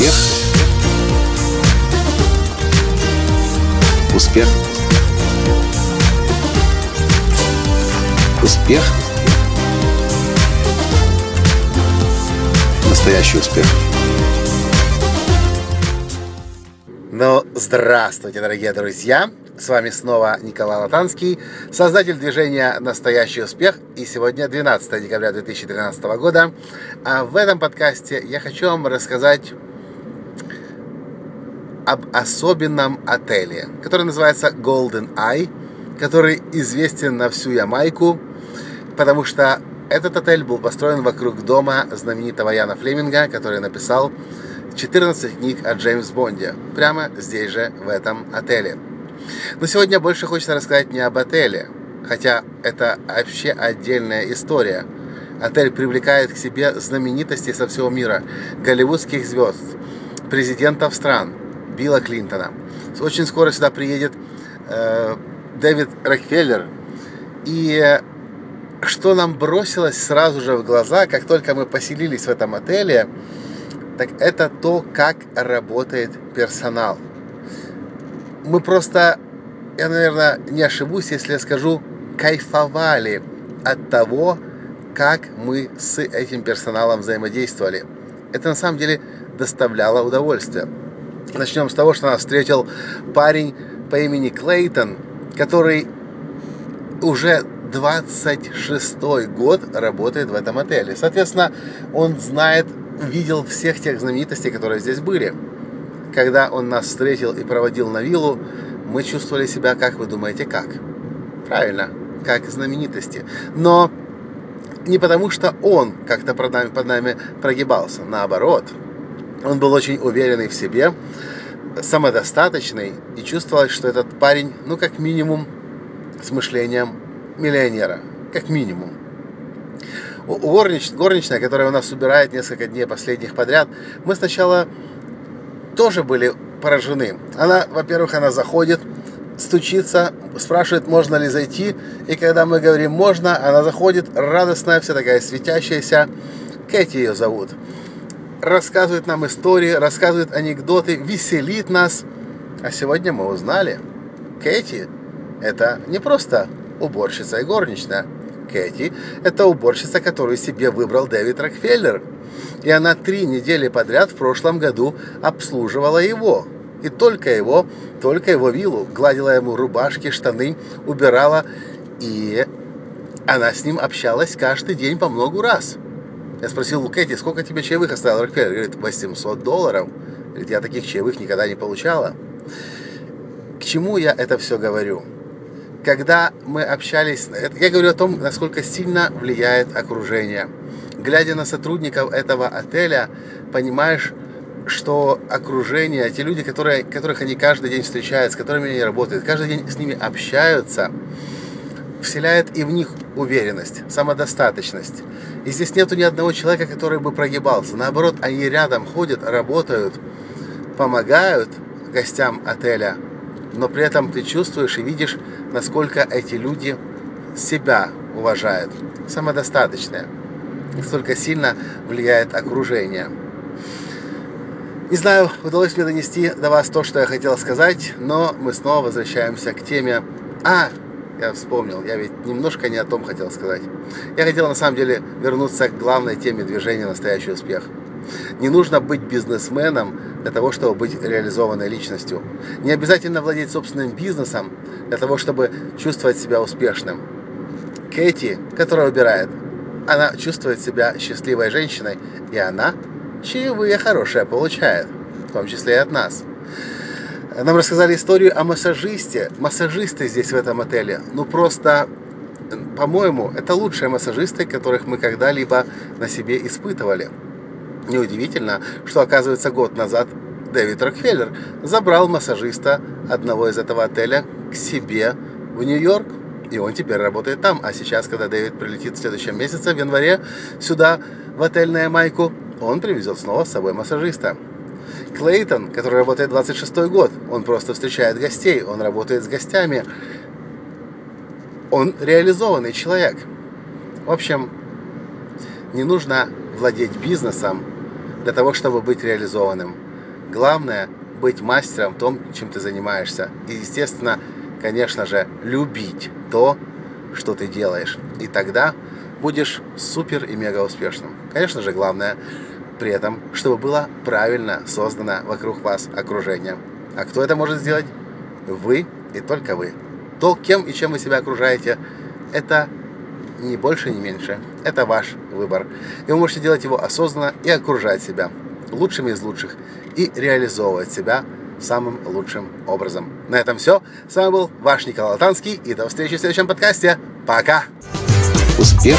Успех. Успех. Успех. Настоящий успех. Ну, здравствуйте, дорогие друзья! С вами снова Николай Латанский, создатель движения «Настоящий успех». И сегодня 12 декабря 2013 года. А в этом подкасте я хочу вам рассказать об особенном отеле, который называется Golden Eye, который известен на всю Ямайку, потому что этот отель был построен вокруг дома знаменитого Яна Флеминга, который написал 14 книг о Джеймс Бонде, прямо здесь же, в этом отеле. Но сегодня больше хочется рассказать не об отеле, хотя это вообще отдельная история. Отель привлекает к себе знаменитостей со всего мира, голливудских звезд, президентов стран, Билла Клинтона. Очень скоро сюда приедет э, Дэвид Рокфеллер. И что нам бросилось сразу же в глаза, как только мы поселились в этом отеле, так это то, как работает персонал – мы просто, я, наверное, не ошибусь, если я скажу, кайфовали от того, как мы с этим персоналом взаимодействовали. Это на самом деле доставляло удовольствие. Начнем с того, что нас встретил парень по имени Клейтон, который уже 26 год работает в этом отеле. Соответственно, он знает, видел всех тех знаменитостей, которые здесь были когда он нас встретил и проводил на виллу, мы чувствовали себя, как вы думаете, как? Правильно, как знаменитости. Но не потому, что он как-то под нами, под нами прогибался. Наоборот, он был очень уверенный в себе, самодостаточный и чувствовалось, что этот парень, ну, как минимум, с мышлением миллионера. Как минимум. Горнич, горничная, которая у нас убирает несколько дней последних подряд, мы сначала тоже были поражены. Она, во-первых, она заходит, стучится, спрашивает, можно ли зайти. И когда мы говорим «можно», она заходит, радостная, вся такая светящаяся. Кэти ее зовут. Рассказывает нам истории, рассказывает анекдоты, веселит нас. А сегодня мы узнали, Кэти – это не просто уборщица и горничная. Кэти – это уборщица, которую себе выбрал Дэвид Рокфеллер – и она три недели подряд в прошлом году обслуживала его. И только его, только его виллу. Гладила ему рубашки, штаны, убирала. И она с ним общалась каждый день по много раз. Я спросил у Кэти, сколько тебе чаевых оставил Рокфеллер? Говорит, 800 долларов. Говорит, я таких чаевых никогда не получала. К чему я это все говорю? Когда мы общались, я говорю о том, насколько сильно влияет окружение – глядя на сотрудников этого отеля, понимаешь, что окружение, те люди, которые, которых они каждый день встречают, с которыми они работают, каждый день с ними общаются, вселяет и в них уверенность, самодостаточность. И здесь нету ни одного человека, который бы прогибался. Наоборот, они рядом ходят, работают, помогают гостям отеля, но при этом ты чувствуешь и видишь, насколько эти люди себя уважают, самодостаточные настолько сильно влияет окружение. Не знаю, удалось мне донести до вас то, что я хотел сказать, но мы снова возвращаемся к теме... А, я вспомнил, я ведь немножко не о том хотел сказать. Я хотел на самом деле вернуться к главной теме движения «Настоящий успех». Не нужно быть бизнесменом для того, чтобы быть реализованной личностью. Не обязательно владеть собственным бизнесом для того, чтобы чувствовать себя успешным. Кэти, которая убирает, она чувствует себя счастливой женщиной, и она чаевые хорошие получает, в том числе и от нас. Нам рассказали историю о массажисте. Массажисты здесь в этом отеле, ну просто, по-моему, это лучшие массажисты, которых мы когда-либо на себе испытывали. Неудивительно, что, оказывается, год назад Дэвид Рокфеллер забрал массажиста одного из этого отеля к себе в Нью-Йорк. И он теперь работает там. А сейчас, когда Дэвид прилетит в следующем месяце, в январе, сюда, в отель на Ямайку, он привезет снова с собой массажиста. Клейтон, который работает 26 год, он просто встречает гостей, он работает с гостями. Он реализованный человек. В общем, не нужно владеть бизнесом для того, чтобы быть реализованным. Главное быть мастером в том, чем ты занимаешься. И, естественно, конечно же, любить то, что ты делаешь. И тогда будешь супер и мега успешным. Конечно же, главное при этом, чтобы было правильно создано вокруг вас окружение. А кто это может сделать? Вы и только вы. То, кем и чем вы себя окружаете, это ни больше, ни меньше. Это ваш выбор. И вы можете делать его осознанно и окружать себя лучшими из лучших и реализовывать себя самым лучшим образом. На этом все. С вами был ваш Николай Латанский. И до встречи в следующем подкасте. Пока! Успех!